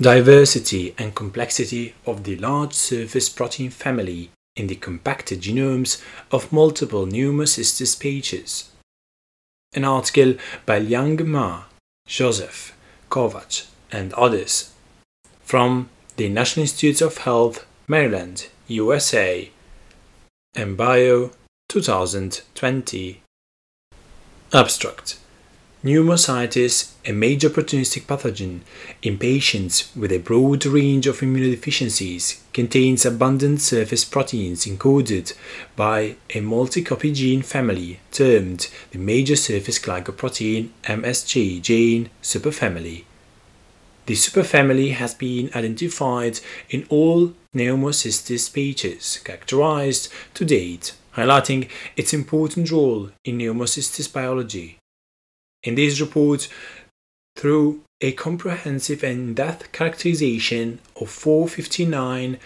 diversity and complexity of the large surface protein family in the compacted genomes of multiple pneumocystis species. An article by Liang Ma, Joseph, Kovac, and others from the National Institutes of Health, Maryland, USA, EmbBio 2020. Abstract Pneumocystis, a major opportunistic pathogen in patients with a broad range of immunodeficiencies, contains abundant surface proteins encoded by a multi-copy gene family termed the major surface glycoprotein MSG gene superfamily. The superfamily has been identified in all pneumocystis species characterized to date, highlighting its important role in pneumocystis biology. In this report, through a comprehensive and in-depth characterization of 459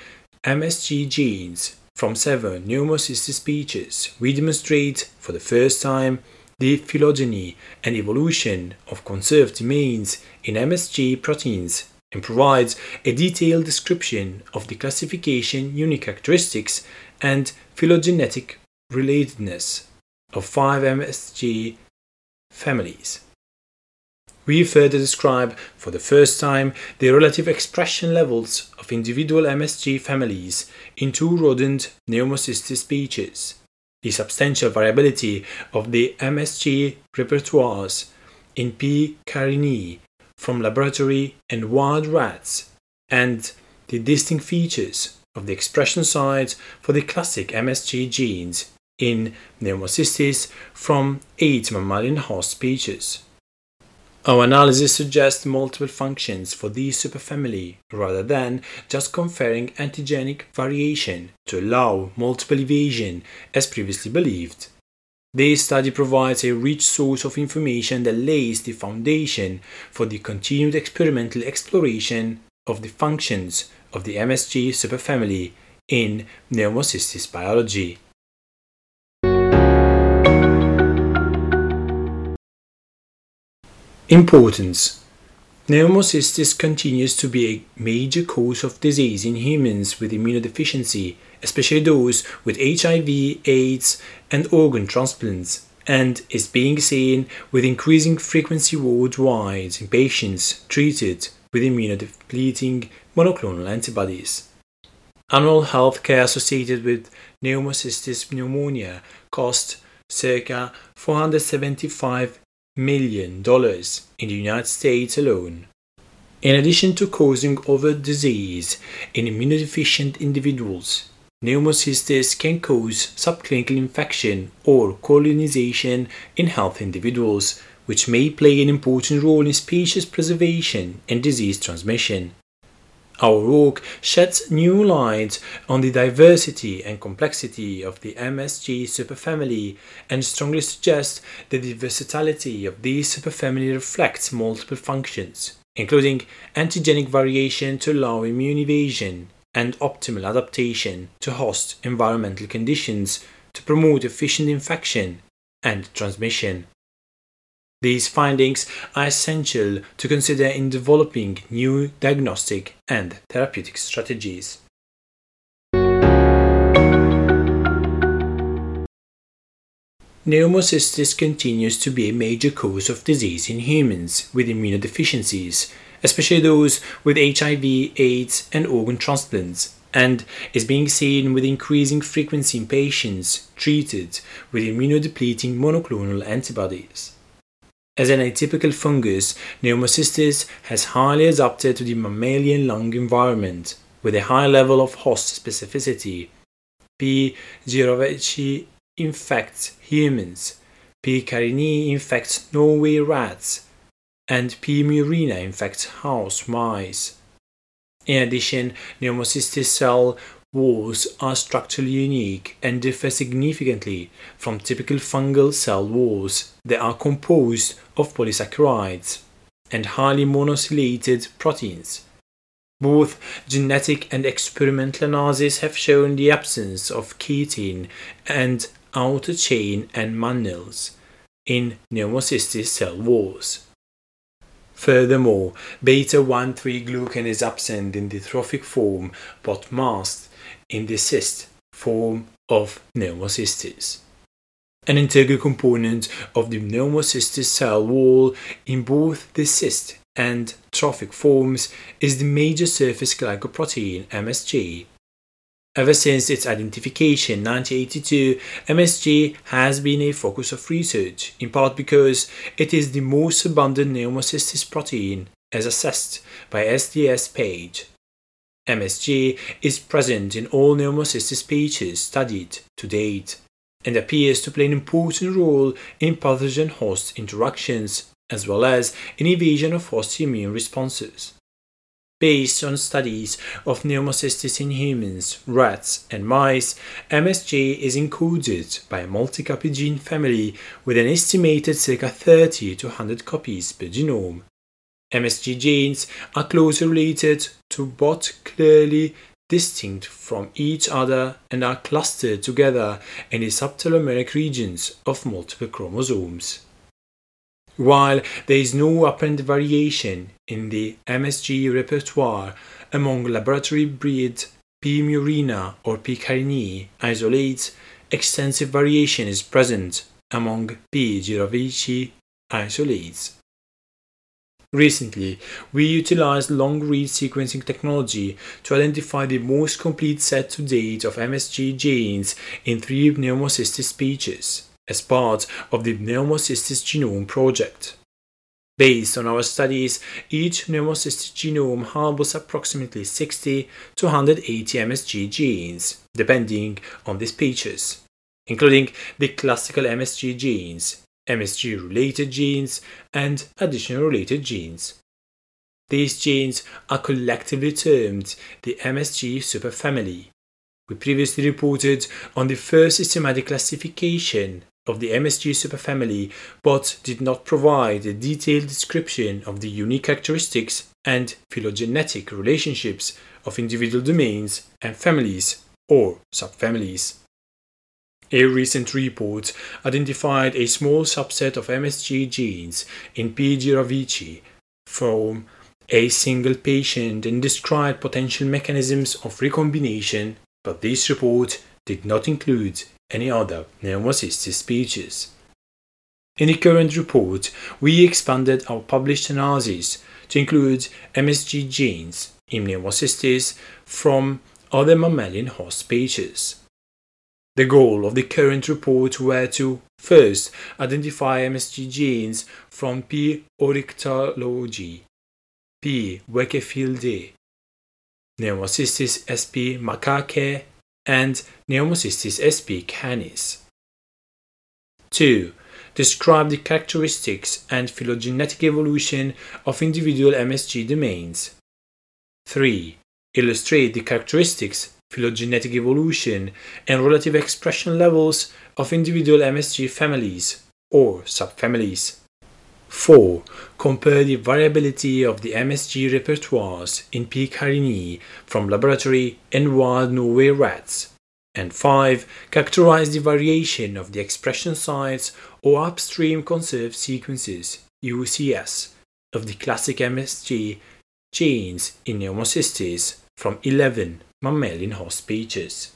MSG genes from seven pneumocystis species, we demonstrate for the first time the phylogeny and evolution of conserved domains in MSG proteins and provides a detailed description of the classification unique characteristics and phylogenetic relatedness of five MSG families. We further describe for the first time the relative expression levels of individual MSG families in two rodent pneumocystis species, the substantial variability of the MSG repertoires in P. carinii from laboratory and wild rats, and the distinct features of the expression sites for the classic MSG genes in pneumocystis from eight mammalian host species. Our analysis suggests multiple functions for this superfamily rather than just conferring antigenic variation to allow multiple evasion as previously believed. This study provides a rich source of information that lays the foundation for the continued experimental exploration of the functions of the MSG superfamily in pneumocystis biology. Importance Pneumocystis continues to be a major cause of disease in humans with immunodeficiency, especially those with HIV, AIDS, and organ transplants, and is being seen with increasing frequency worldwide in patients treated with immunodepleting monoclonal antibodies. Annual health care associated with pneumocystis pneumonia cost circa 475 million dollars in the United States alone. In addition to causing other disease in immunodeficient individuals, pneumocystis can cause subclinical infection or colonization in healthy individuals, which may play an important role in species preservation and disease transmission. Our work sheds new light on the diversity and complexity of the MSG superfamily and strongly suggests that the versatility of this superfamily reflects multiple functions, including antigenic variation to allow immune evasion and optimal adaptation to host environmental conditions to promote efficient infection and transmission. These findings are essential to consider in developing new diagnostic and therapeutic strategies. Pneumocystis continues to be a major cause of disease in humans with immunodeficiencies, especially those with HIV, AIDS, and organ transplants, and is being seen with increasing frequency in patients treated with immunodepleting monoclonal antibodies. As an atypical fungus, Pneumocystis has highly adapted to the mammalian lung environment with a high level of host specificity. P. girovechi infects humans, P. carinii infects Norway rats, and P. murina infects house mice. In addition, Pneumocystis cell walls are structurally unique and differ significantly from typical fungal cell walls that are composed of polysaccharides and highly monosylated proteins. Both genetic and experimental analyses have shown the absence of chitin and outer chain and mannils in pneumocystis cell walls. Furthermore, beta-1,3-glucan is absent in the trophic form but masked in the cyst form of pneumocystis. An integral component of the pneumocystis cell wall in both the cyst and trophic forms is the major surface glycoprotein MSG. Ever since its identification in 1982, MSG has been a focus of research, in part because it is the most abundant pneumocystis protein as assessed by SDS page. MSG is present in all pneumocystis species studied to date and appears to play an important role in pathogen host interactions as well as in evasion of host immune responses. Based on studies of pneumocystis in humans, rats, and mice, MSG is encoded by a multi-copy gene family with an estimated circa 30 to 100 copies per genome. MSG genes are closely related to but clearly distinct from each other and are clustered together in the subtelomeric regions of multiple chromosomes. While there is no apparent variation in the MSG repertoire among laboratory bred P. murina or P. carinii isolates, extensive variation is present among P. gyrovici isolates. Recently, we utilized long-read sequencing technology to identify the most complete set to date of MSG genes in three pneumocystis species as part of the Pneumocystis Genome Project. Based on our studies, each pneumocystis genome harbors approximately 60 to 180 MSG genes, depending on the species, including the classical MSG genes, MSG related genes, and additional related genes. These genes are collectively termed the MSG superfamily. We previously reported on the first systematic classification of the MSG superfamily, but did not provide a detailed description of the unique characteristics and phylogenetic relationships of individual domains and families or subfamilies. A recent report identified a small subset of MSG genes in P. gyrovici from a single patient and described potential mechanisms of recombination, but this report did not include any other pneumocystis species. In the current report, we expanded our published analysis to include MSG genes in pneumocystis from other mammalian host species. The goal of the current report were to first identify MSG genes from P. oryctalogy, P. wekefieldiae, Pneumocystis sp macaque, and Pneumocystis sp canis. 2. Describe the characteristics and phylogenetic evolution of individual MSG domains. 3. Illustrate the characteristics, phylogenetic evolution, and relative expression levels of individual MSG families or subfamilies. 4. Compare the variability of the MSG repertoires in P. carinii from laboratory and wild Norway rats. And 5. Characterize the variation of the expression sites or upstream conserved sequences UCS of the classic MSG genes in pneumocystis from 11 mammalian host species.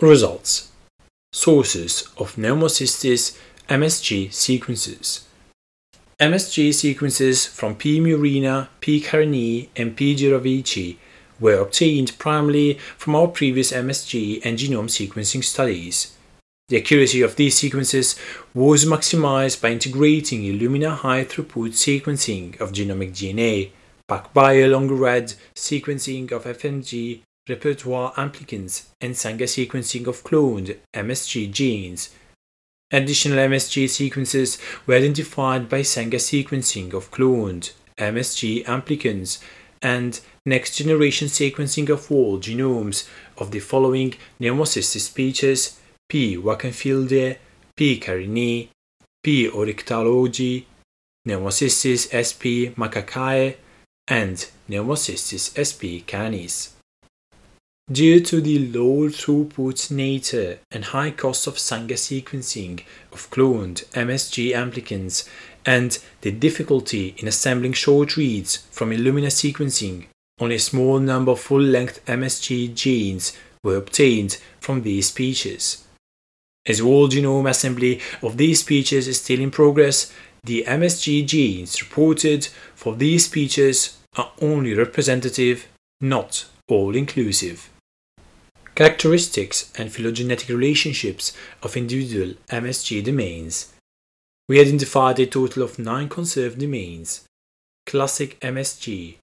Results Sources of pneumocystis MSG sequences. MSG sequences from P. murina, P. carinii, and P. gyrovici were obtained primarily from our previous MSG and genome sequencing studies. The accuracy of these sequences was maximized by integrating Illumina high throughput sequencing of genomic DNA, PacBio long read sequencing of FMG repertoire amplicons and Sanger sequencing of cloned MSG genes. Additional MSG sequences were identified by Sanger sequencing of cloned MSG amplicons and next generation sequencing of whole genomes of the following pneumocystis species P. wekefieldiae, P. carinii, P. oryctalogy, Pneumocystis sp macacae, and Pneumocystis sp canis. Due to the low throughput nature and high cost of Sanger sequencing of cloned MSG amplicons and the difficulty in assembling short reads from Illumina sequencing, only a small number of full-length MSG genes were obtained from these species. As whole genome assembly of these species is still in progress, the MSG genes reported for these species are only representative, not all-inclusive. Characteristics and phylogenetic relationships of individual MSG domains. We identified a total of nine conserved domains. Classic MSG.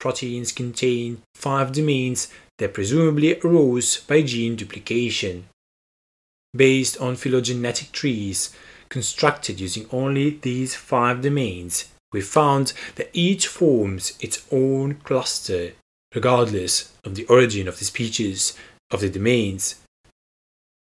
Proteins contain five domains that presumably arose by gene duplication. Based on phylogenetic trees constructed using only these five domains, we found that each forms its own cluster, regardless of the origin of the species of the domains.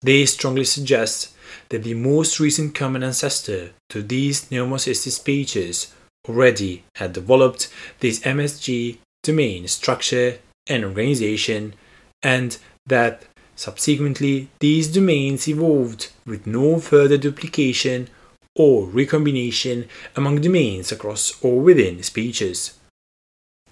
They strongly suggest that the most recent common ancestor to these pneumocystis species already had developed this MSG domain structure and organization, and that subsequently these domains evolved with no further duplication or recombination among domains across or within species.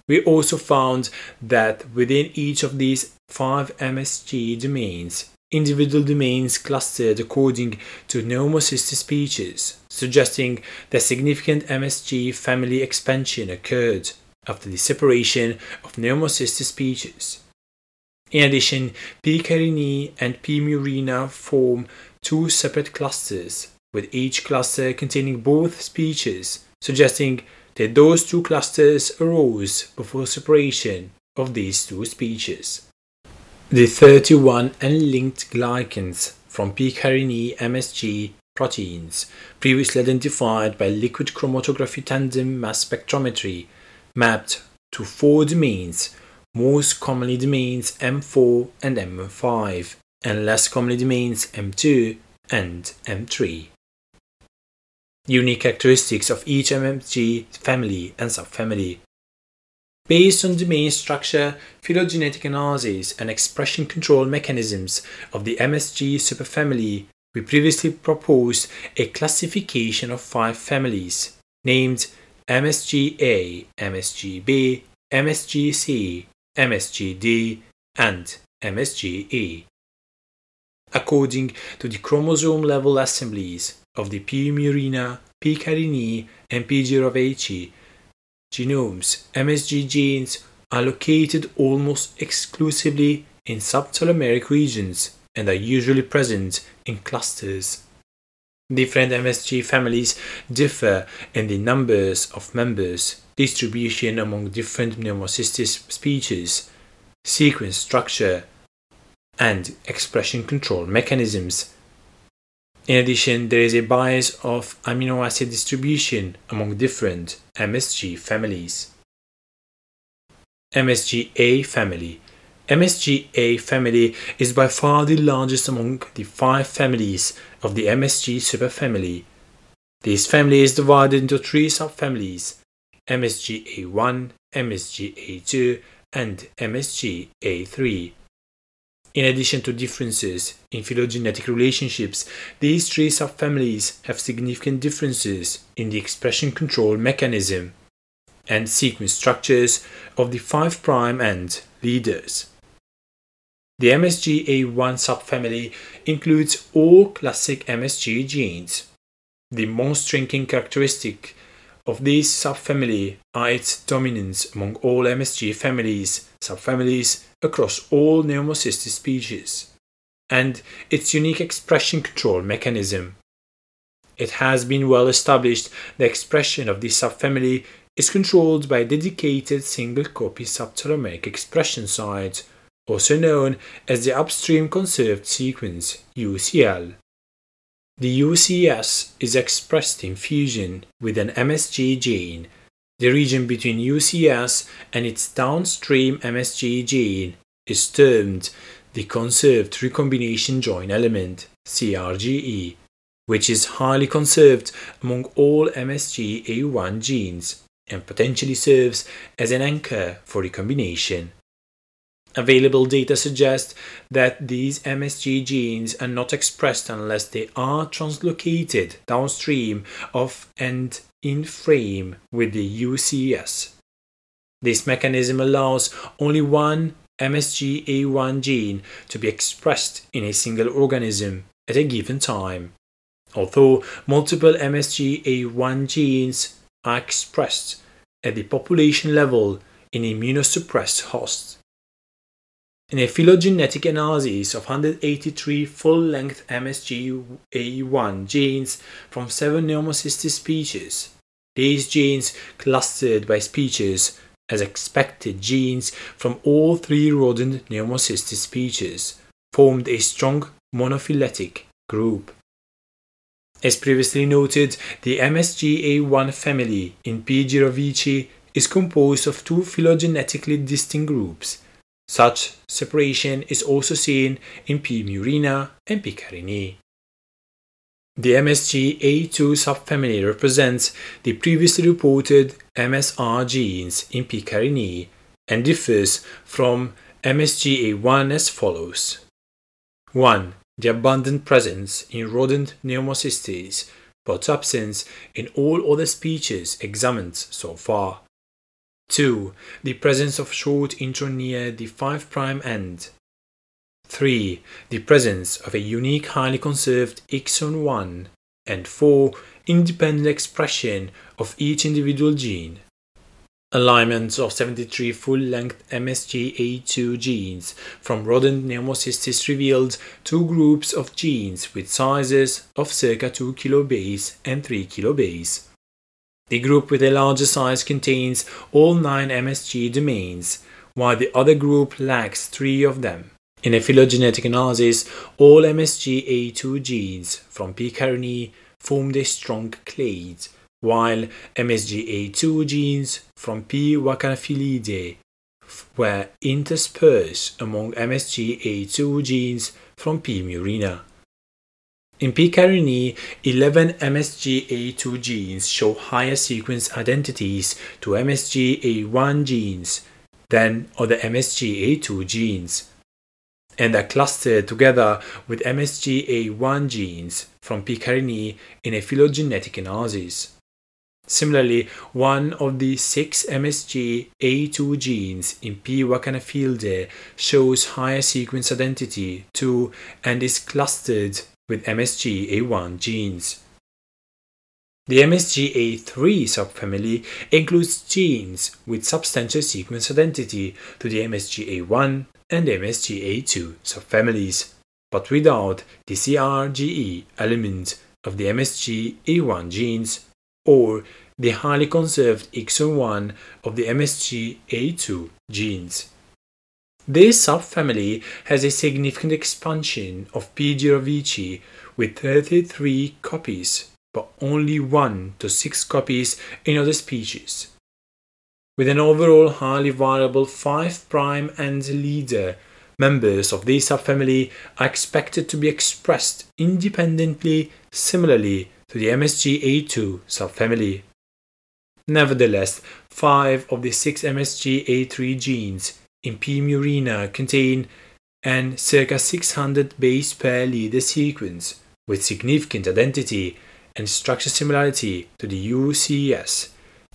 We also found that within each of these five MSG domains, individual domains clustered according to pneumocystis species, suggesting that significant MSG family expansion occurred after the separation of pneumocystis species. In addition, P. carinii and P. murina form two separate clusters, with each cluster containing both species, suggesting that those two clusters arose before separation of these two species. The 31 unlinked glycans from P. carinii MSG proteins, previously identified by liquid chromatography tandem mass spectrometry, mapped to four domains, most commonly domains M4 and M5, and less commonly domains M2 and M3 unique characteristics of each MSG family and subfamily. Based on domain structure, phylogenetic analysis, and expression control mechanisms of the MSG superfamily, we previously proposed a classification of five families, named MSGA, MSGB, MSGC, MSGD, and MSGE. According to the chromosome level assemblies, of the P. murina, P. carinii, and P. jirovecii genomes, MSG genes are located almost exclusively in subtelomeric regions and are usually present in clusters. Different MSG families differ in the numbers of members, distribution among different pneumocystis species, sequence structure, and expression control mechanisms in addition, there is a bias of amino acid distribution among different MSG families. MSGA family. MSGA family is by far the largest among the five families of the MSG superfamily. This family is divided into three subfamilies MSGA1, MSGA2, and MSGA3. In addition to differences in phylogenetic relationships, these three subfamilies have significant differences in the expression control mechanism and sequence structures of the 5' end leaders. The MSGA1 subfamily includes all classic MSG genes. The most striking characteristic of this subfamily are its dominance among all MSG families, subfamilies, across all pneumocystis species, and its unique expression control mechanism. It has been well established the expression of this subfamily is controlled by dedicated single copy subtelomeric expression site, also known as the upstream conserved sequence UCL. The UCS is expressed in fusion with an MSG gene. The region between UCS and its downstream MSG gene is termed the conserved recombination join element CRGE, which is highly conserved among all MSG-A1 genes and potentially serves as an anchor for recombination. Available data suggest that these MSG genes are not expressed unless they are translocated downstream of and in frame with the UCS. This mechanism allows only one MSGA1 gene to be expressed in a single organism at a given time. Although multiple MSGA1 genes are expressed at the population level in immunosuppressed hosts. In a phylogenetic analysis of 183 full-length MSGA1 genes from seven pneumocystis species, these genes clustered by species as expected genes from all three rodent pneumocystis species formed a strong monophyletic group. As previously noted, the MSGA1 family in P. gyrovici is composed of two phylogenetically distinct groups, such separation is also seen in P. murina and P. carinii. The MSG-A2 subfamily represents the previously reported MSR genes in P. carinii and differs from MSG-A1 as follows. 1. The abundant presence in rodent pneumocystis, but absence in all other species examined so far. 2. The presence of short intron near the 5' end. 3. The presence of a unique highly conserved exon 1. And 4. Independent expression of each individual gene. Alignment of 73 full-length MSGA2 genes from rodent pneumocystis revealed two groups of genes with sizes of circa 2 kilobase and 3 kilobase. The group with a larger size contains all 9 MSG domains, while the other group lacks 3 of them. In a phylogenetic analysis, all MSGA2 genes from P. carinii formed a strong clade, while MSGA2 genes from P. vaccaphilidae were interspersed among MSGA2 genes from P. murina. In P. carinii, 11 MSGA2 genes show higher sequence identities to MSGA1 genes than other MSGA2 genes, and are clustered together with MSGA1 genes from P. carinii in a phylogenetic analysis. Similarly, one of the six MSGA2 genes in P. vaccaphilidae shows higher sequence identity to and is clustered with MSGA1 genes. The MSGA3 subfamily includes genes with substantial sequence identity to the MSGA1 and MSGA2 subfamilies, but without the CRGE element of the MSGA1 genes or the highly conserved exon 1 of the MSGA2 genes. This subfamily has a significant expansion of P. gyrovici with 33 copies, but only 1 to 6 copies in other species. With an overall highly variable 5' and leader, members of this subfamily are expected to be expressed independently similarly to the MSGA2 subfamily. Nevertheless, 5 of the 6 MSGA3 genes in P. contain an circa 600 base pair leader sequence with significant identity and structure similarity to the UCS,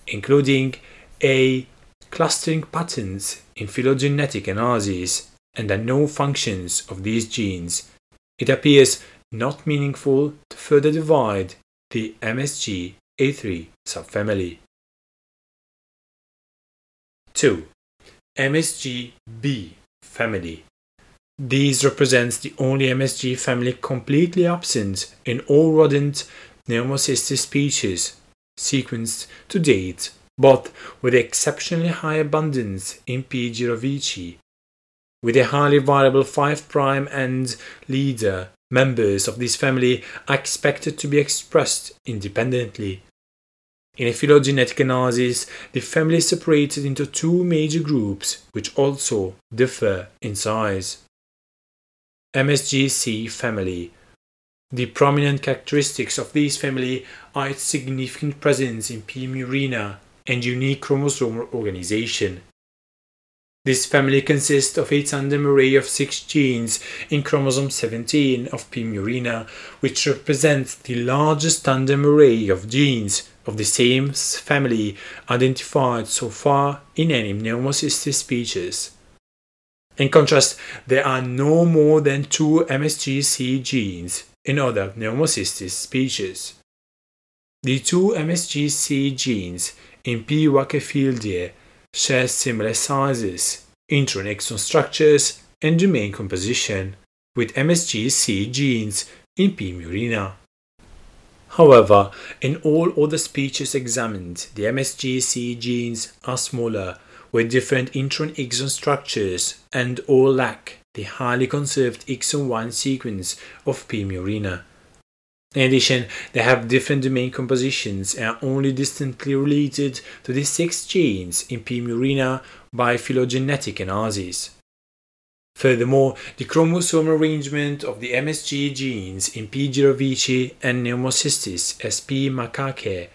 including A. Clustering patterns in phylogenetic analysis and unknown functions of these genes. It appears not meaningful to further divide the MSG A3 subfamily. 2. MSG-B family. These represents the only MSG family completely absent in all rodent pneumocystis species sequenced to date, but with exceptionally high abundance in P. gyrovici. With a highly variable 5' and leader, members of this family are expected to be expressed independently in a phylogenetic analysis, the family is separated into two major groups which also differ in size. MSGC family. The prominent characteristics of this family are its significant presence in P. murina and unique chromosomal organization. This family consists of a tandem array of six genes in chromosome 17 of P. murina, which represents the largest tandem array of genes of the same family identified so far in any pneumocystis species. In contrast, there are no more than two MSGC genes in other pneumocystis species. The two MSGC genes in P. wackefieldiae share similar sizes, intron exon structures, and domain composition with MSGC genes in P. murina. However, in all other species examined, the MSGC genes are smaller with different intron exon structures and all lack the highly conserved exon 1 sequence of P. murina. In addition, they have different domain compositions and are only distantly related to the six genes in P. murina by phylogenetic analysis. Furthermore, the chromosome arrangement of the MSG genes in P. jirovecii and Pneumocystis sp macaque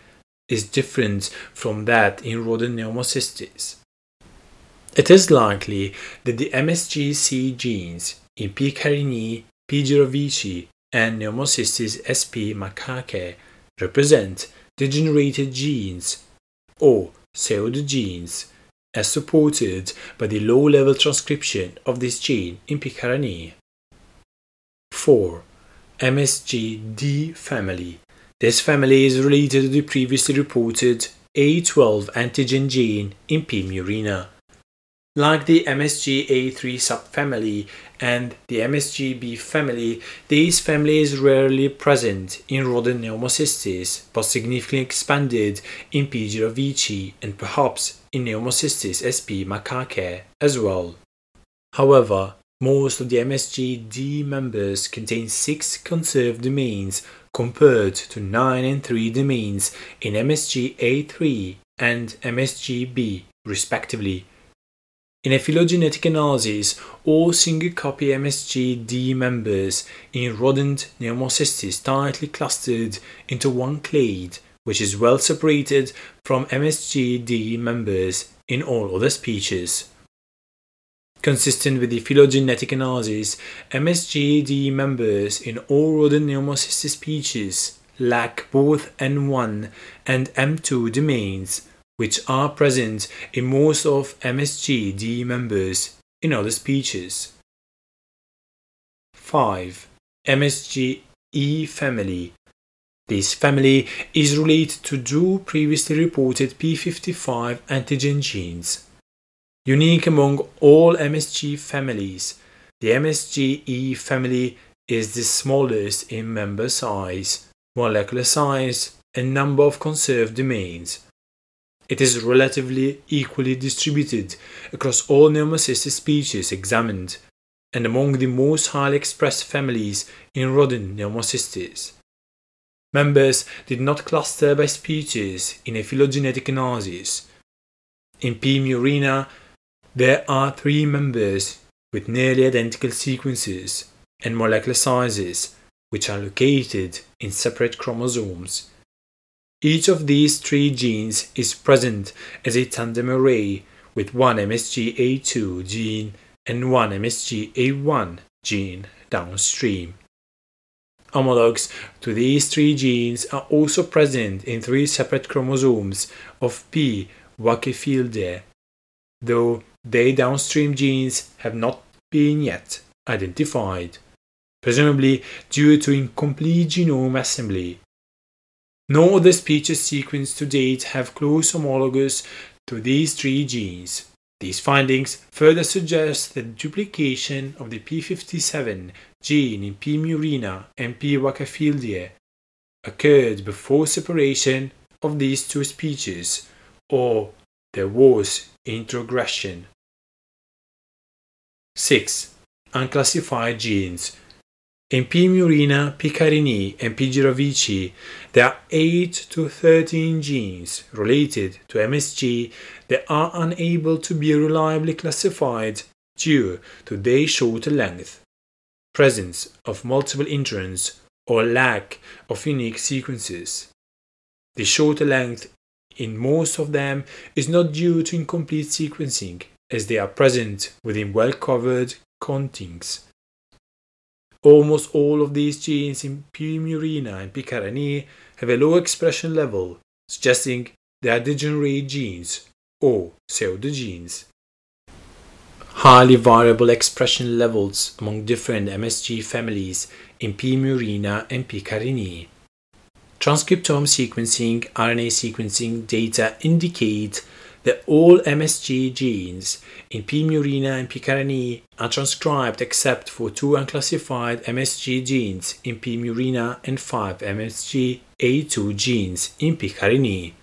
is different from that in rodent Pneumocystis. It is likely that the MSGC genes in P. carinii, P. jirovecii, and Pneumocystis sp macaque represent degenerated genes or pseudogenes as supported by the low-level transcription of this gene in P. carinii. 4. MSG-D family. This family is related to the previously reported A12 antigen gene in P. murina. Like the MSG-A3 subfamily and the MSG-B family, these families rarely present in rodent pneumocystis but significantly expanded in P. jirovecii and perhaps in Pneumocystis sp macaque as well. However, most of the MSG-D members contain six conserved domains compared to 9 and 3 domains in MSG-A3 and MSG-B respectively. In a phylogenetic analysis, all single copy MSG-D members in rodent pneumocystis tightly clustered into one clade, which is well separated from MSG-D members in all other species. Consistent with the phylogenetic analysis, MSG-D members in all rodent pneumocystis species lack both N1 and M2 domains which are present in most of MSG-D members in other species. 5. MSG-E family. This family is related to two previously reported P55 antigen genes. Unique among all MSG families, the MSG-E family is the smallest in member size, molecular size, and number of conserved domains. It is relatively equally distributed across all Pneumocystis species examined and among the most highly expressed families in rodent Pneumocystis. Members did not cluster by species in a phylogenetic analysis. In P. murina, there are three members with nearly identical sequences and molecular sizes which are located in separate chromosomes each of these three genes is present as a tandem array with one MSGA2 gene and one MSGA1 gene downstream. Homologs to these three genes are also present in three separate chromosomes of P. wackefieldiae, though their downstream genes have not been yet identified, presumably due to incomplete genome assembly no other species sequence to date have close homologous to these three genes. These findings further suggest that duplication of the P57 gene in P. murina and P. wackefieldiae occurred before separation of these two species, or there was introgression. 6. Unclassified genes in P. murina, P. carinii, and P. jirovecii, there are 8 to 13 genes related to MSG that are unable to be reliably classified due to their shorter length, presence of multiple introns, or lack of unique sequences. The shorter length in most of them is not due to incomplete sequencing, as they are present within well covered contings. Almost all of these genes in P. and P. carinii have a low expression level, suggesting they are degenerate genes or pseudogenes. Highly variable expression levels among different MSG families in P. murina and P. carinii. Transcriptome sequencing, RNA sequencing data indicate that all MSG genes in P. murina and P. carinii are transcribed except for two unclassified MSG genes in P. murina and five MSG A2 genes in P. carinii.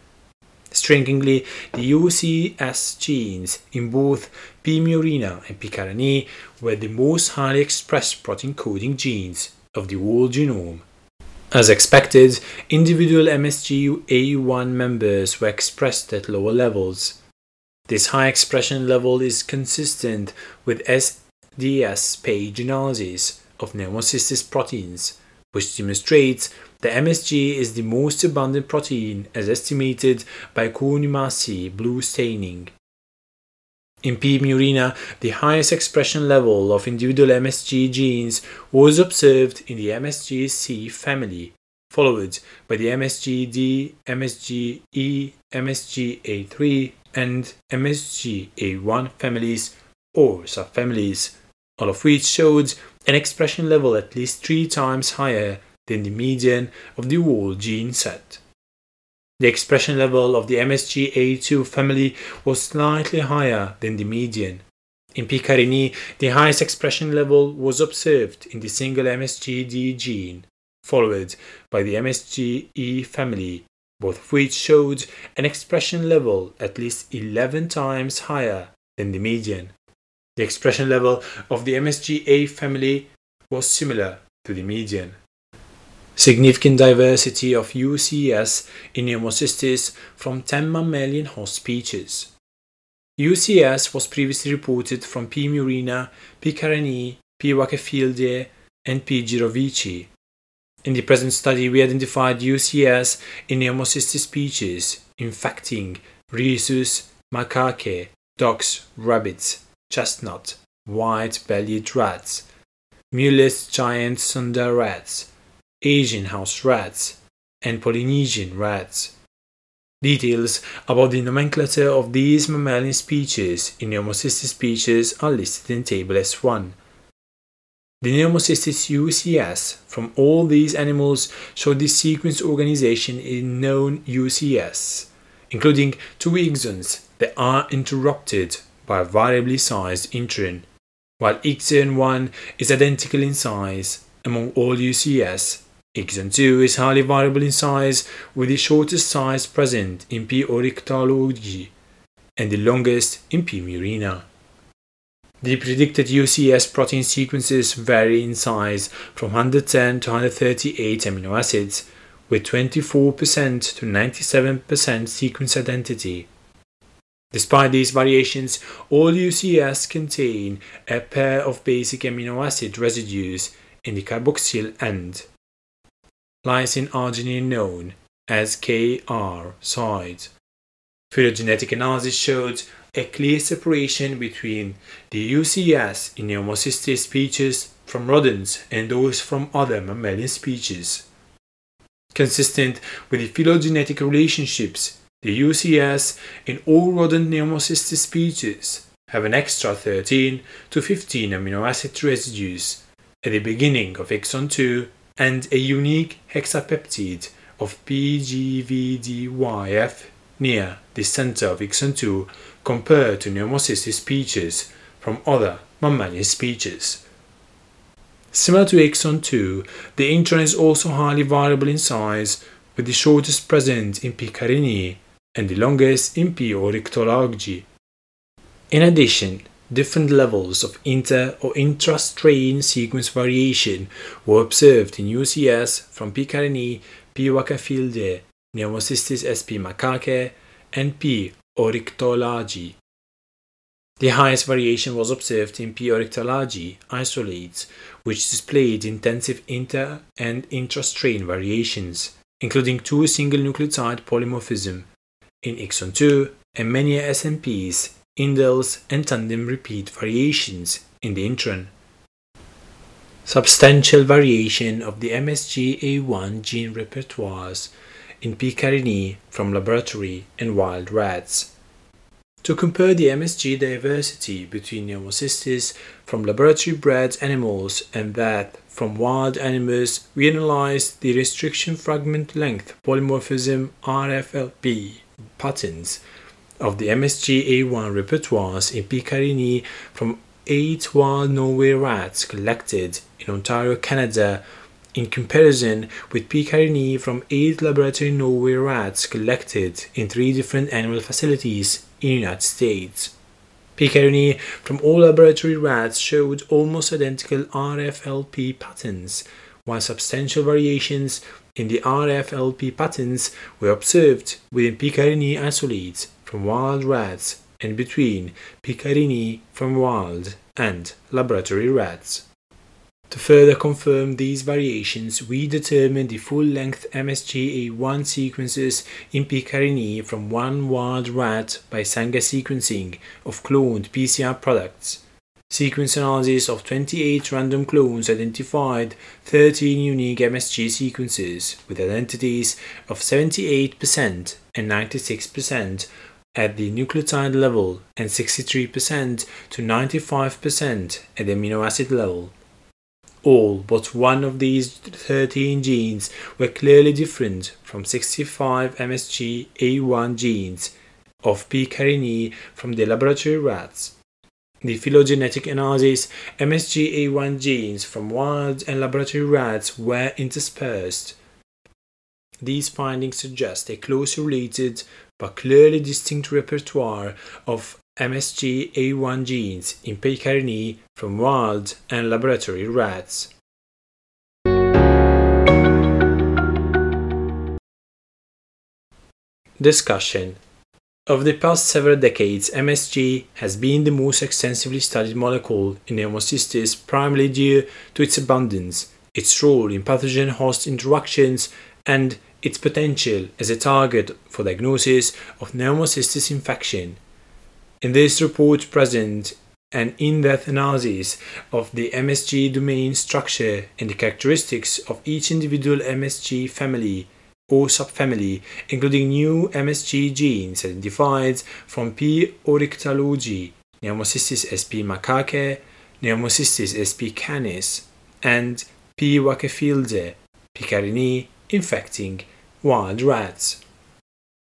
Strikingly, the UCS genes in both P. murina and P. carinii were the most highly expressed protein coding genes of the whole genome. As expected, individual MSG A1 members were expressed at lower levels. This high expression level is consistent with SDS page analysis of pneumocystis proteins, which demonstrates that MSG is the most abundant protein as estimated by Kounoumasi blue staining. In P. murina, the highest expression level of individual MSG genes was observed in the MSG-C family, followed by the MSG-D, MSG-E, MSG-A3, and MSG-A1 families or subfamilies, all of which showed an expression level at least three times higher than the median of the whole gene set. The expression level of the MSG-A2 family was slightly higher than the median. In P. carinii, the highest expression level was observed in the single MSG-D gene, followed by the MSG-E family, both of which showed an expression level at least 11 times higher than the median. The expression level of the MSG-A family was similar to the median significant diversity of UCS in pneumocystis from 10 mammalian host species. UCS was previously reported from P. murina, P. carinii, P. wackefieldiae, and P. girovici. In the present study, we identified UCS in pneumocystis species infecting rhesus, macaque, dogs, rabbits, chestnut, white-bellied rats, Mulus giant sunda rats, Asian house rats, and Polynesian rats. Details about the nomenclature of these mammalian species in Pneumocystis species are listed in Table S1. The Pneumocystis UCS from all these animals show the sequence organization in known UCS, including two exons that are interrupted by a variably sized intron, while exon 1 is identical in size among all UCS Exon 2 is highly variable in size, with the shortest size present in P. oryctology and the longest in P. murina. The predicted UCS protein sequences vary in size from 110 to 138 amino acids, with 24% to 97% sequence identity. Despite these variations, all UCS contain a pair of basic amino acid residues in the carboxyl end lysine arginine known as KR side. Phylogenetic analysis showed a clear separation between the UCS in Pneumocystis species from rodents and those from other mammalian species. Consistent with the phylogenetic relationships, the UCS in all rodent Pneumocystis species have an extra 13 to 15 amino acid residues at the beginning of exon 2 and a unique hexapeptide of PGVDYF near the center of exon 2 compared to pneumocystis species from other mammalian species. Similar to exon 2, the intron is also highly variable in size, with the shortest present in P. carinii and the longest in P. oryctology. In addition, different levels of inter or intra-strain sequence variation were observed in UCS from P. carinii, P. wackefieldiae, Pneumocystis sp macaque, and P. oryctology. The highest variation was observed in P. oryctology isolates, which displayed intensive inter and intra-strain variations, including two single nucleotide polymorphism in exon 2 and many SNPs indels, and tandem repeat variations in the intron. Substantial variation of the MSGA1 gene repertoires in P. carinii from laboratory and wild rats. To compare the MSG diversity between Pneumocystis from laboratory bred animals and that from wild animals, we analyzed the restriction fragment length polymorphism RFLP patterns of the MSG-A1 repertoires in P. carinii from eight wild Norway rats collected in Ontario, Canada, in comparison with P. carinii from eight laboratory Norway rats collected in three different animal facilities in the United States. P. carinii from all laboratory rats showed almost identical RFLP patterns, while substantial variations in the RFLP patterns were observed within P. carinii isolates from wild rats and between P. carinii from wild and laboratory rats. To further confirm these variations, we determined the full-length MSGA1 sequences in P. carinii from one wild rat by Sanger sequencing of cloned PCR products. Sequence analysis of 28 random clones identified 13 unique MSG sequences with identities of 78% and 96% at the nucleotide level and 63% to 95% at the amino acid level all but one of these 13 genes were clearly different from 65 MSG A1 genes of P. carinii from the laboratory rats. The phylogenetic analysis MSG A1 genes from wild and laboratory rats were interspersed. These findings suggest a closely related but clearly distinct repertoire of MSG A1 genes in P. from wild and laboratory rats. Discussion Of the past several decades, MSG has been the most extensively studied molecule in Pneumocystis primarily due to its abundance, its role in pathogen host interactions, and its potential as a target for diagnosis of pneumocystis infection. In this report present an in-depth analysis of the MSG domain structure and the characteristics of each individual MSG family or subfamily, including new MSG genes identified from P. oryctalogy, Pneumocystis sp. macaque, Pneumocystis sp. canis, and P. wakefieldiae, P. carinii, infecting wild rats.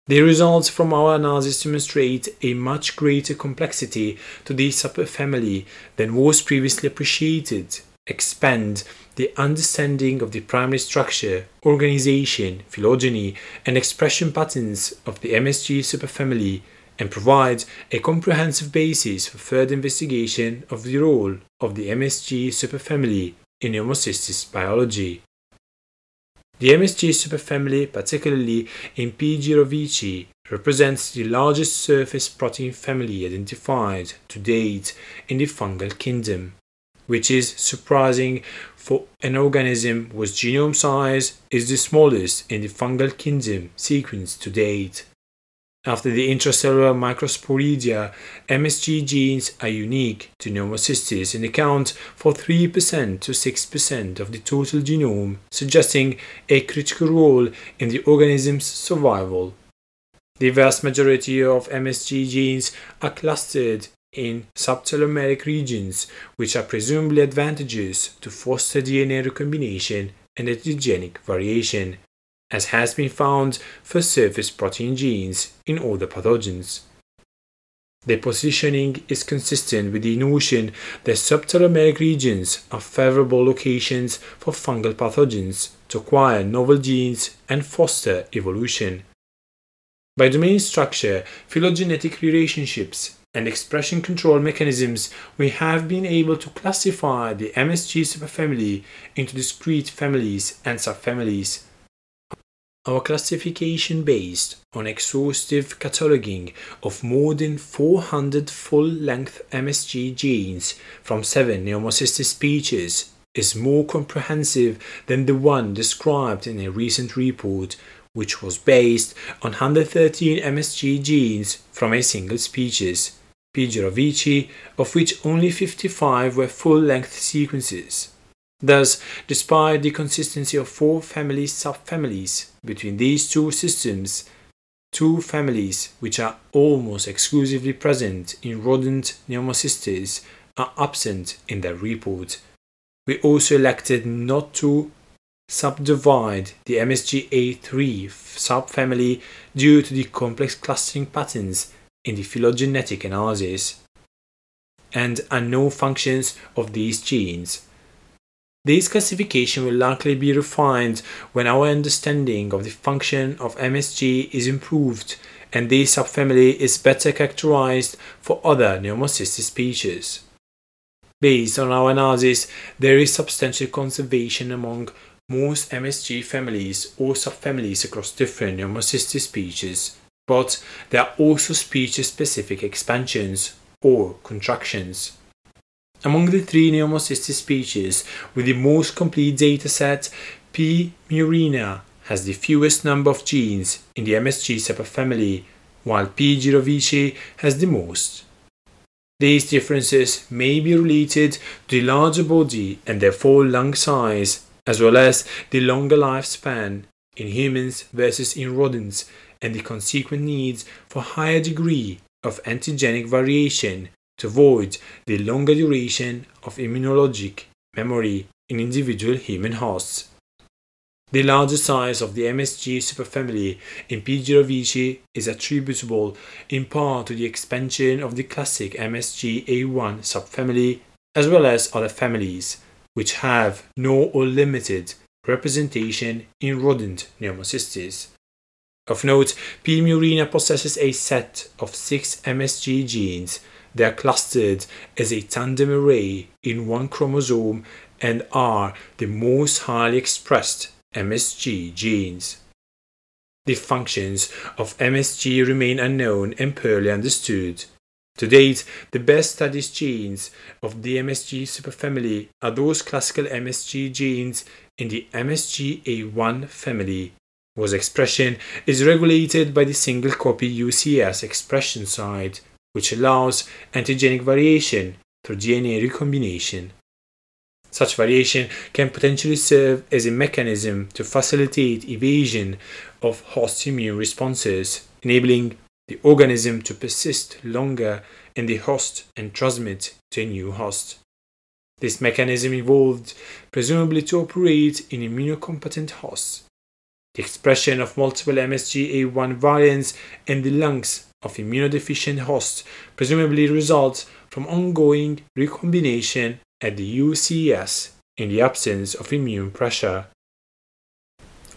The results from our analysis demonstrate a much greater complexity to this subfamily than was previously appreciated, expand the understanding of the primary structure, organization, phylogeny, and expression patterns of the MSG superfamily, and provide a comprehensive basis for further investigation of the role of the MSG superfamily in pneumocystis biology. The MSG superfamily, particularly in P. girovici, represents the largest surface protein family identified to date in the fungal kingdom, which is surprising for an organism whose genome size is the smallest in the fungal kingdom sequenced to date. After the intracellular microsporidia, MSG genes are unique to pneumocystis and account for 3% to 6% of the total genome, suggesting a critical role in the organism's survival. The vast majority of MSG genes are clustered in subtelomeric regions, which are presumably advantageous to foster DNA recombination and etigenic variation as has been found for surface protein genes in other pathogens. Their positioning is consistent with the notion that subtelomeric regions are favorable locations for fungal pathogens to acquire novel genes and foster evolution. By domain structure, phylogenetic relationships, and expression control mechanisms, we have been able to classify the MSG superfamily into discrete families and subfamilies our classification based on exhaustive cataloging of more than 400 full-length MSG genes from seven pneumocystis species is more comprehensive than the one described in a recent report which was based on 113 MSG genes from a single species, P. gyrovici, of which only 55 were full-length sequences. Thus, despite the consistency of four family subfamilies between these two systems, two families which are almost exclusively present in rodent pneumocystis are absent in their report. We also elected not to subdivide the MSG-A3 subfamily due to the complex clustering patterns in the phylogenetic analysis and unknown functions of these genes. This classification will likely be refined when our understanding of the function of MSG is improved and this subfamily is better characterized for other pneumocystis species. Based on our analysis, there is substantial conservation among most MSG families or subfamilies across different pneumocystis species, but there are also species-specific expansions or contractions. Among the three pneumocystis species with the most complete dataset, P. murina has the fewest number of genes in the MSG subfamily, while P. gyrovici has the most. These differences may be related to the larger body and therefore lung size, as well as the longer lifespan in humans versus in rodents and the consequent needs for higher degree of antigenic variation to avoid the longer duration of immunologic memory in individual human hosts. The larger size of the MSG superfamily in P. gyrovici is attributable in part to the expansion of the classic MSG-A1 subfamily as well as other families, which have no or limited representation in rodent pneumocystis. Of note, P. murina possesses a set of six MSG genes. They are clustered as a tandem array in one chromosome and are the most highly expressed MSG genes. The functions of MSG remain unknown and poorly understood. To date, the best studied genes of the MSG superfamily are those classical MSG genes in the MSG-A1 family, whose expression is regulated by the single copy UCS expression site, which allows antigenic variation through DNA recombination. Such variation can potentially serve as a mechanism to facilitate evasion of host immune responses, enabling the organism to persist longer in the host and transmit to a new host. This mechanism evolved presumably to operate in immunocompetent hosts. The expression of multiple MSG-A1 variants in the lungs of immunodeficient hosts presumably results from ongoing recombination at the UCS in the absence of immune pressure.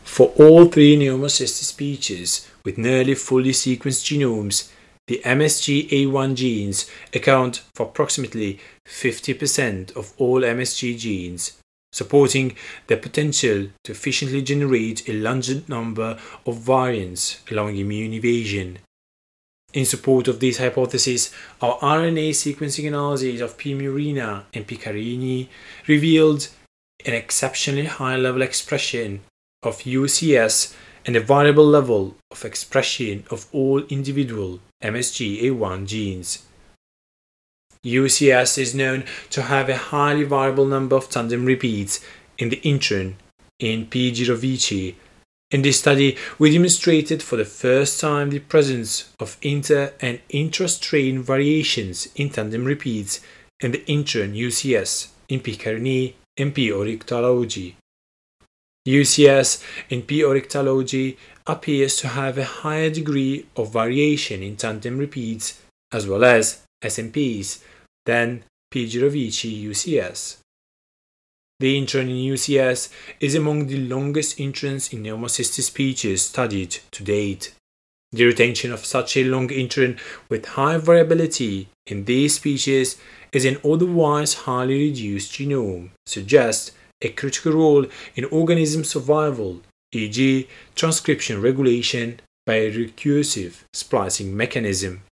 For all three pneumocystis species with nearly fully sequenced genomes, the MSG-A1 genes account for approximately 50% of all MSG genes, supporting their potential to efficiently generate a large number of variants allowing immune evasion. In support of this hypothesis, our RNA sequencing analyses of P. murina and P. carinii revealed an exceptionally high level expression of UCS and a variable level of expression of all individual MSG-A1 genes. UCS is known to have a highly variable number of tandem repeats in the intron in P. gyrovici in this study, we demonstrated for the first time the presence of inter and intra-strain variations in tandem repeats in the intron UCS in P. carinii and P. oryctalogy. UCS in P. oryctalogy appears to have a higher degree of variation in tandem repeats as well as SNPs than P. gyrovici UCS. The intron in UCS is among the longest introns in pneumocystis species studied to date. The retention of such a long intron with high variability in these species is an otherwise highly reduced genome suggests a critical role in organism survival, e.g., transcription regulation by a recursive splicing mechanism.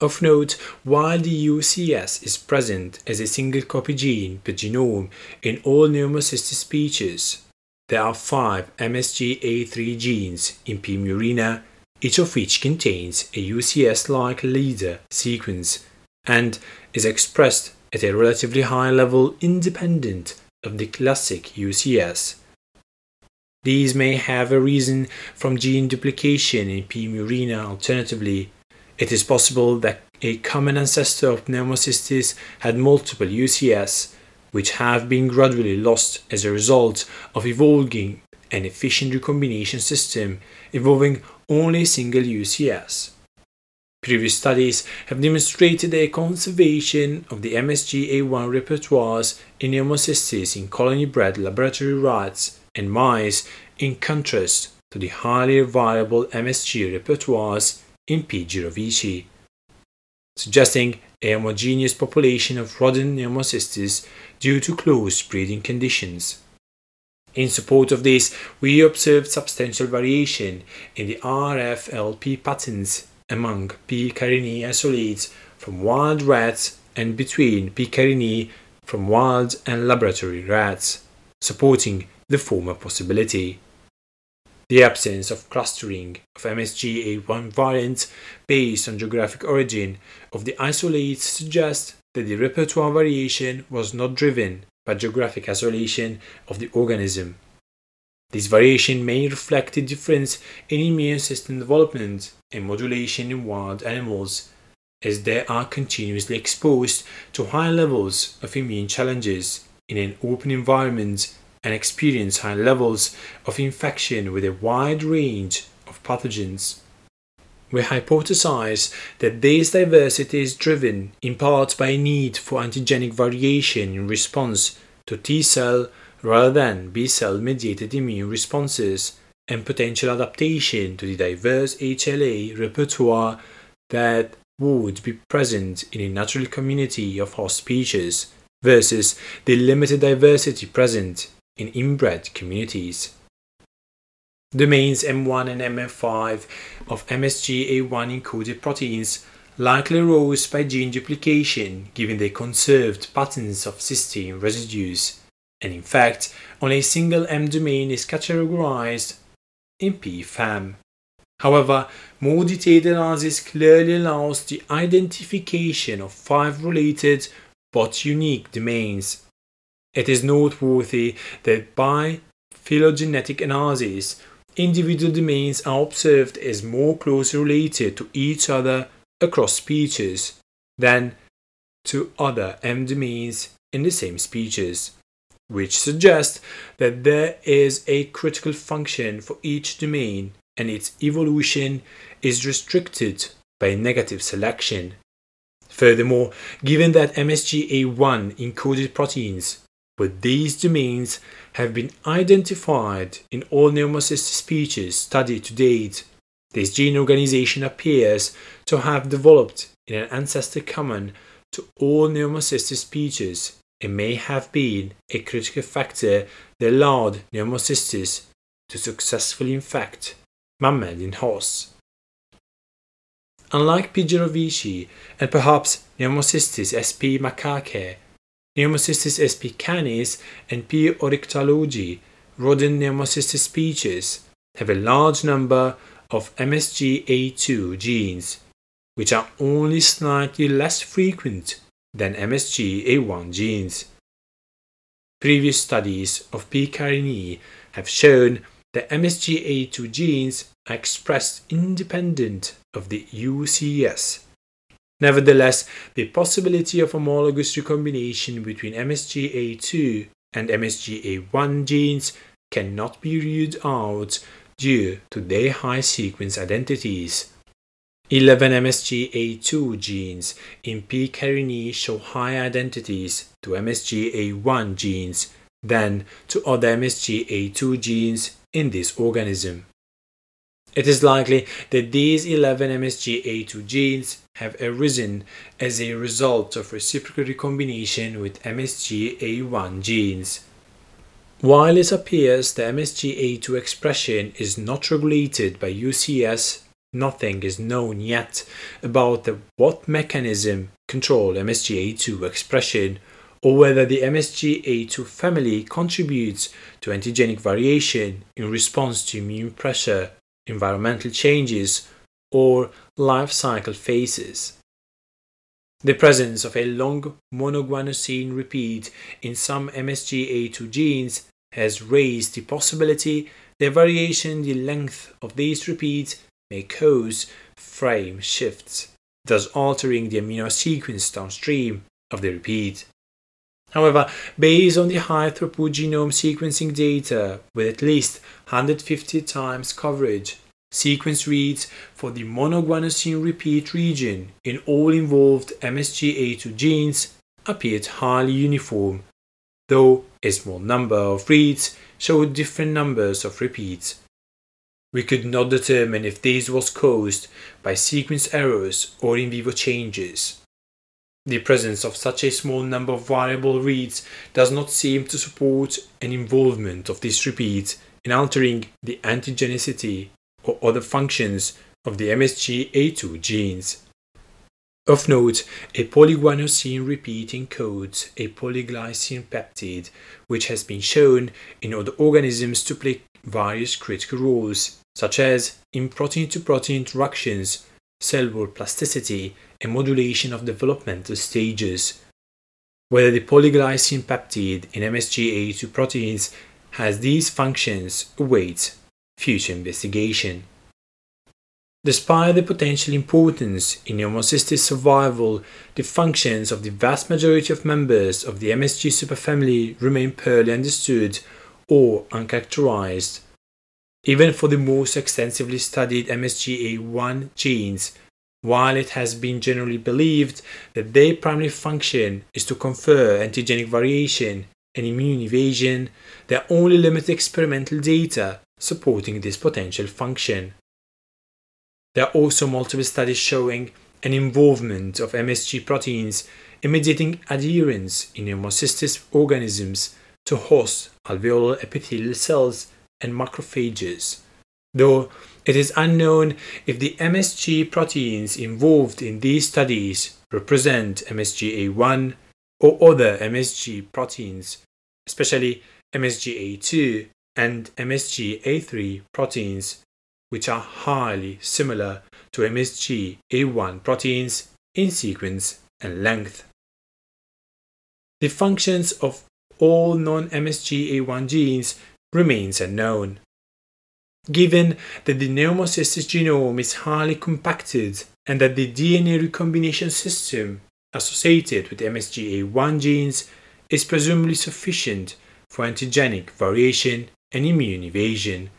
Of note, while the UCS is present as a single copy gene per genome in all pneumocystis species, there are five MSG-A3 genes in P. murina, each of which contains a UCS-like leader sequence and is expressed at a relatively high level independent of the classic UCS. These may have arisen from gene duplication in P. murina. Alternatively, it is possible that a common ancestor of pneumocystis had multiple UCS, which have been gradually lost as a result of evolving an efficient recombination system involving only single UCS. Previous studies have demonstrated a conservation of the MSGA1 repertoires in pneumocystis in colony-bred laboratory rats and mice in contrast to the highly variable MSG repertoires in P. girovici, suggesting a homogeneous population of rodent pneumocystis due to close breeding conditions. In support of this, we observed substantial variation in the RFLP patterns among P. carinii isolates from wild rats and between P. carinii from wild and laboratory rats, supporting the former possibility. The absence of clustering of MSGA1 variants based on geographic origin of the isolates suggests that the repertoire variation was not driven by geographic isolation of the organism. This variation may reflect a difference in immune system development and modulation in wild animals, as they are continuously exposed to high levels of immune challenges in an open environment and experience high levels of infection with a wide range of pathogens. We hypothesize that this diversity is driven in part by a need for antigenic variation in response to T cell rather than B cell mediated immune responses and potential adaptation to the diverse HLA repertoire that would be present in a natural community of host species versus the limited diversity present in inbred communities. Domains M1 and MM5 of MSGA1 encoded proteins likely arose by gene duplication given the conserved patterns of cysteine residues, and in fact, only a single M domain is categorized in PFAM. However, more detailed analysis clearly allows the identification of five related but unique domains it is noteworthy that by phylogenetic analysis, individual domains are observed as more closely related to each other across species than to other M domains in the same species, which suggests that there is a critical function for each domain and its evolution is restricted by negative selection. Furthermore, given that MSGA1 encoded proteins but these domains have been identified in all pneumocystis species studied to date. This gene organization appears to have developed in an ancestor common to all pneumocystis species and may have been a critical factor that allowed pneumocystis to successfully infect mammalian hosts. Unlike P. jirovecii and perhaps Pneumocystis sp. macaque, Pneumocystis sp. canis and P. oryctalogi, rodent pneumocystis species, have a large number of MSGA2 genes, which are only slightly less frequent than MSGA1 genes. Previous studies of P. carinii have shown that MSGA2 genes are expressed independent of the UCS Nevertheless, the possibility of homologous recombination between MSGA2 and MSGA1 genes cannot be ruled out due to their high sequence identities. 11 MSGA2 genes in P. carinii show higher identities to MSGA1 genes than to other MSGA2 genes in this organism. It is likely that these 11 MSGA2 genes have arisen as a result of reciprocal recombination with MSGA1 genes. While it appears the MSGA2 expression is not regulated by UCS, nothing is known yet about the, what mechanism control MSGA2 expression or whether the MSGA2 family contributes to antigenic variation in response to immune pressure environmental changes, or life cycle phases. The presence of a long monoguanosine repeat in some MSGA2 genes has raised the possibility that variation in the length of these repeats may cause frame shifts, thus altering the amino sequence downstream of the repeat. However, based on the high throughput genome sequencing data with at least 150 times coverage, sequence reads for the monoguanosine repeat region in all involved MSGA2 genes appeared highly uniform, though a small number of reads showed different numbers of repeats. We could not determine if this was caused by sequence errors or in vivo changes. The presence of such a small number of variable reads does not seem to support an involvement of this repeat in altering the antigenicity or other functions of the MSGA2 genes. Of note, a polyguanosine repeat encodes a polyglycine peptide, which has been shown in other organisms to play various critical roles, such as in protein to protein interactions, cellular plasticity, and modulation of developmental stages. Whether the polyglycine peptide in MSGA2 proteins has these functions awaits future investigation. Despite the potential importance in pneumocystis survival, the functions of the vast majority of members of the MSG superfamily remain poorly understood or uncharacterized. Even for the most extensively studied MSGA1 genes, while it has been generally believed that their primary function is to confer antigenic variation and immune evasion, there are only limited experimental data supporting this potential function. There are also multiple studies showing an involvement of MSG proteins in mediating adherence in hemocystis organisms to host alveolar epithelial cells and macrophages, though it is unknown if the MSG proteins involved in these studies represent MSGA1 or other MSG proteins, especially MSGA2 and MSGA3 proteins which are highly similar to MSG A1 proteins in sequence and length. The functions of all non-MSG A1 genes remains unknown. Given that the pneumocystis genome is highly compacted and that the DNA recombination system associated with MSG A1 genes is presumably sufficient for antigenic variation and immune evasion,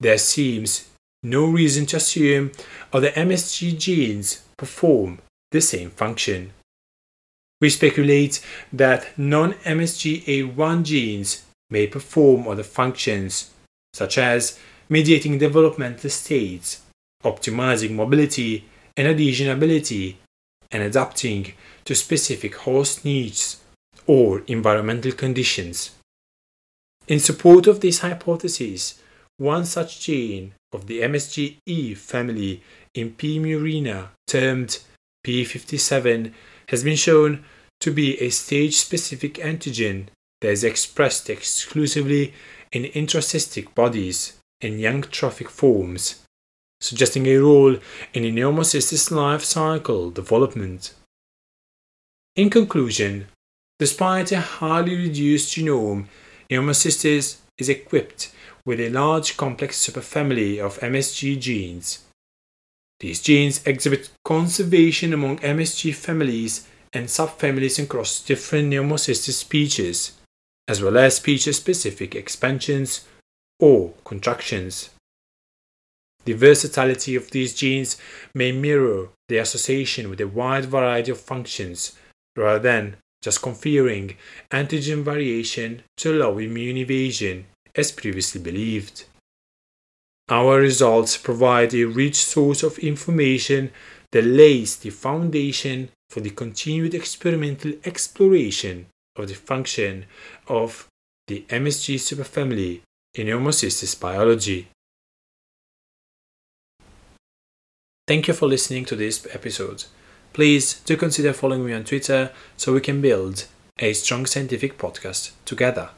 there seems no reason to assume other MSG genes perform the same function. We speculate that non-MSGA1 genes may perform other functions, such as mediating developmental states, optimizing mobility and adhesion ability, and adapting to specific host needs or environmental conditions. In support of this hypothesis, one such gene of the MSGE family in P. murina, termed P57, has been shown to be a stage specific antigen that is expressed exclusively in intracystic bodies in young trophic forms, suggesting a role in the pneumocystis life cycle development. In conclusion, despite a highly reduced genome, pneumocystis is equipped with a large complex superfamily of MSG genes. These genes exhibit conservation among MSG families and subfamilies across different pneumocystis species, as well as species-specific expansions or contractions. The versatility of these genes may mirror the association with a wide variety of functions rather than just conferring antigen variation to allow immune evasion as previously believed. Our results provide a rich source of information that lays the foundation for the continued experimental exploration of the function of the MSG superfamily in pneumocystis biology. Thank you for listening to this episode. Please do consider following me on Twitter so we can build a strong scientific podcast together.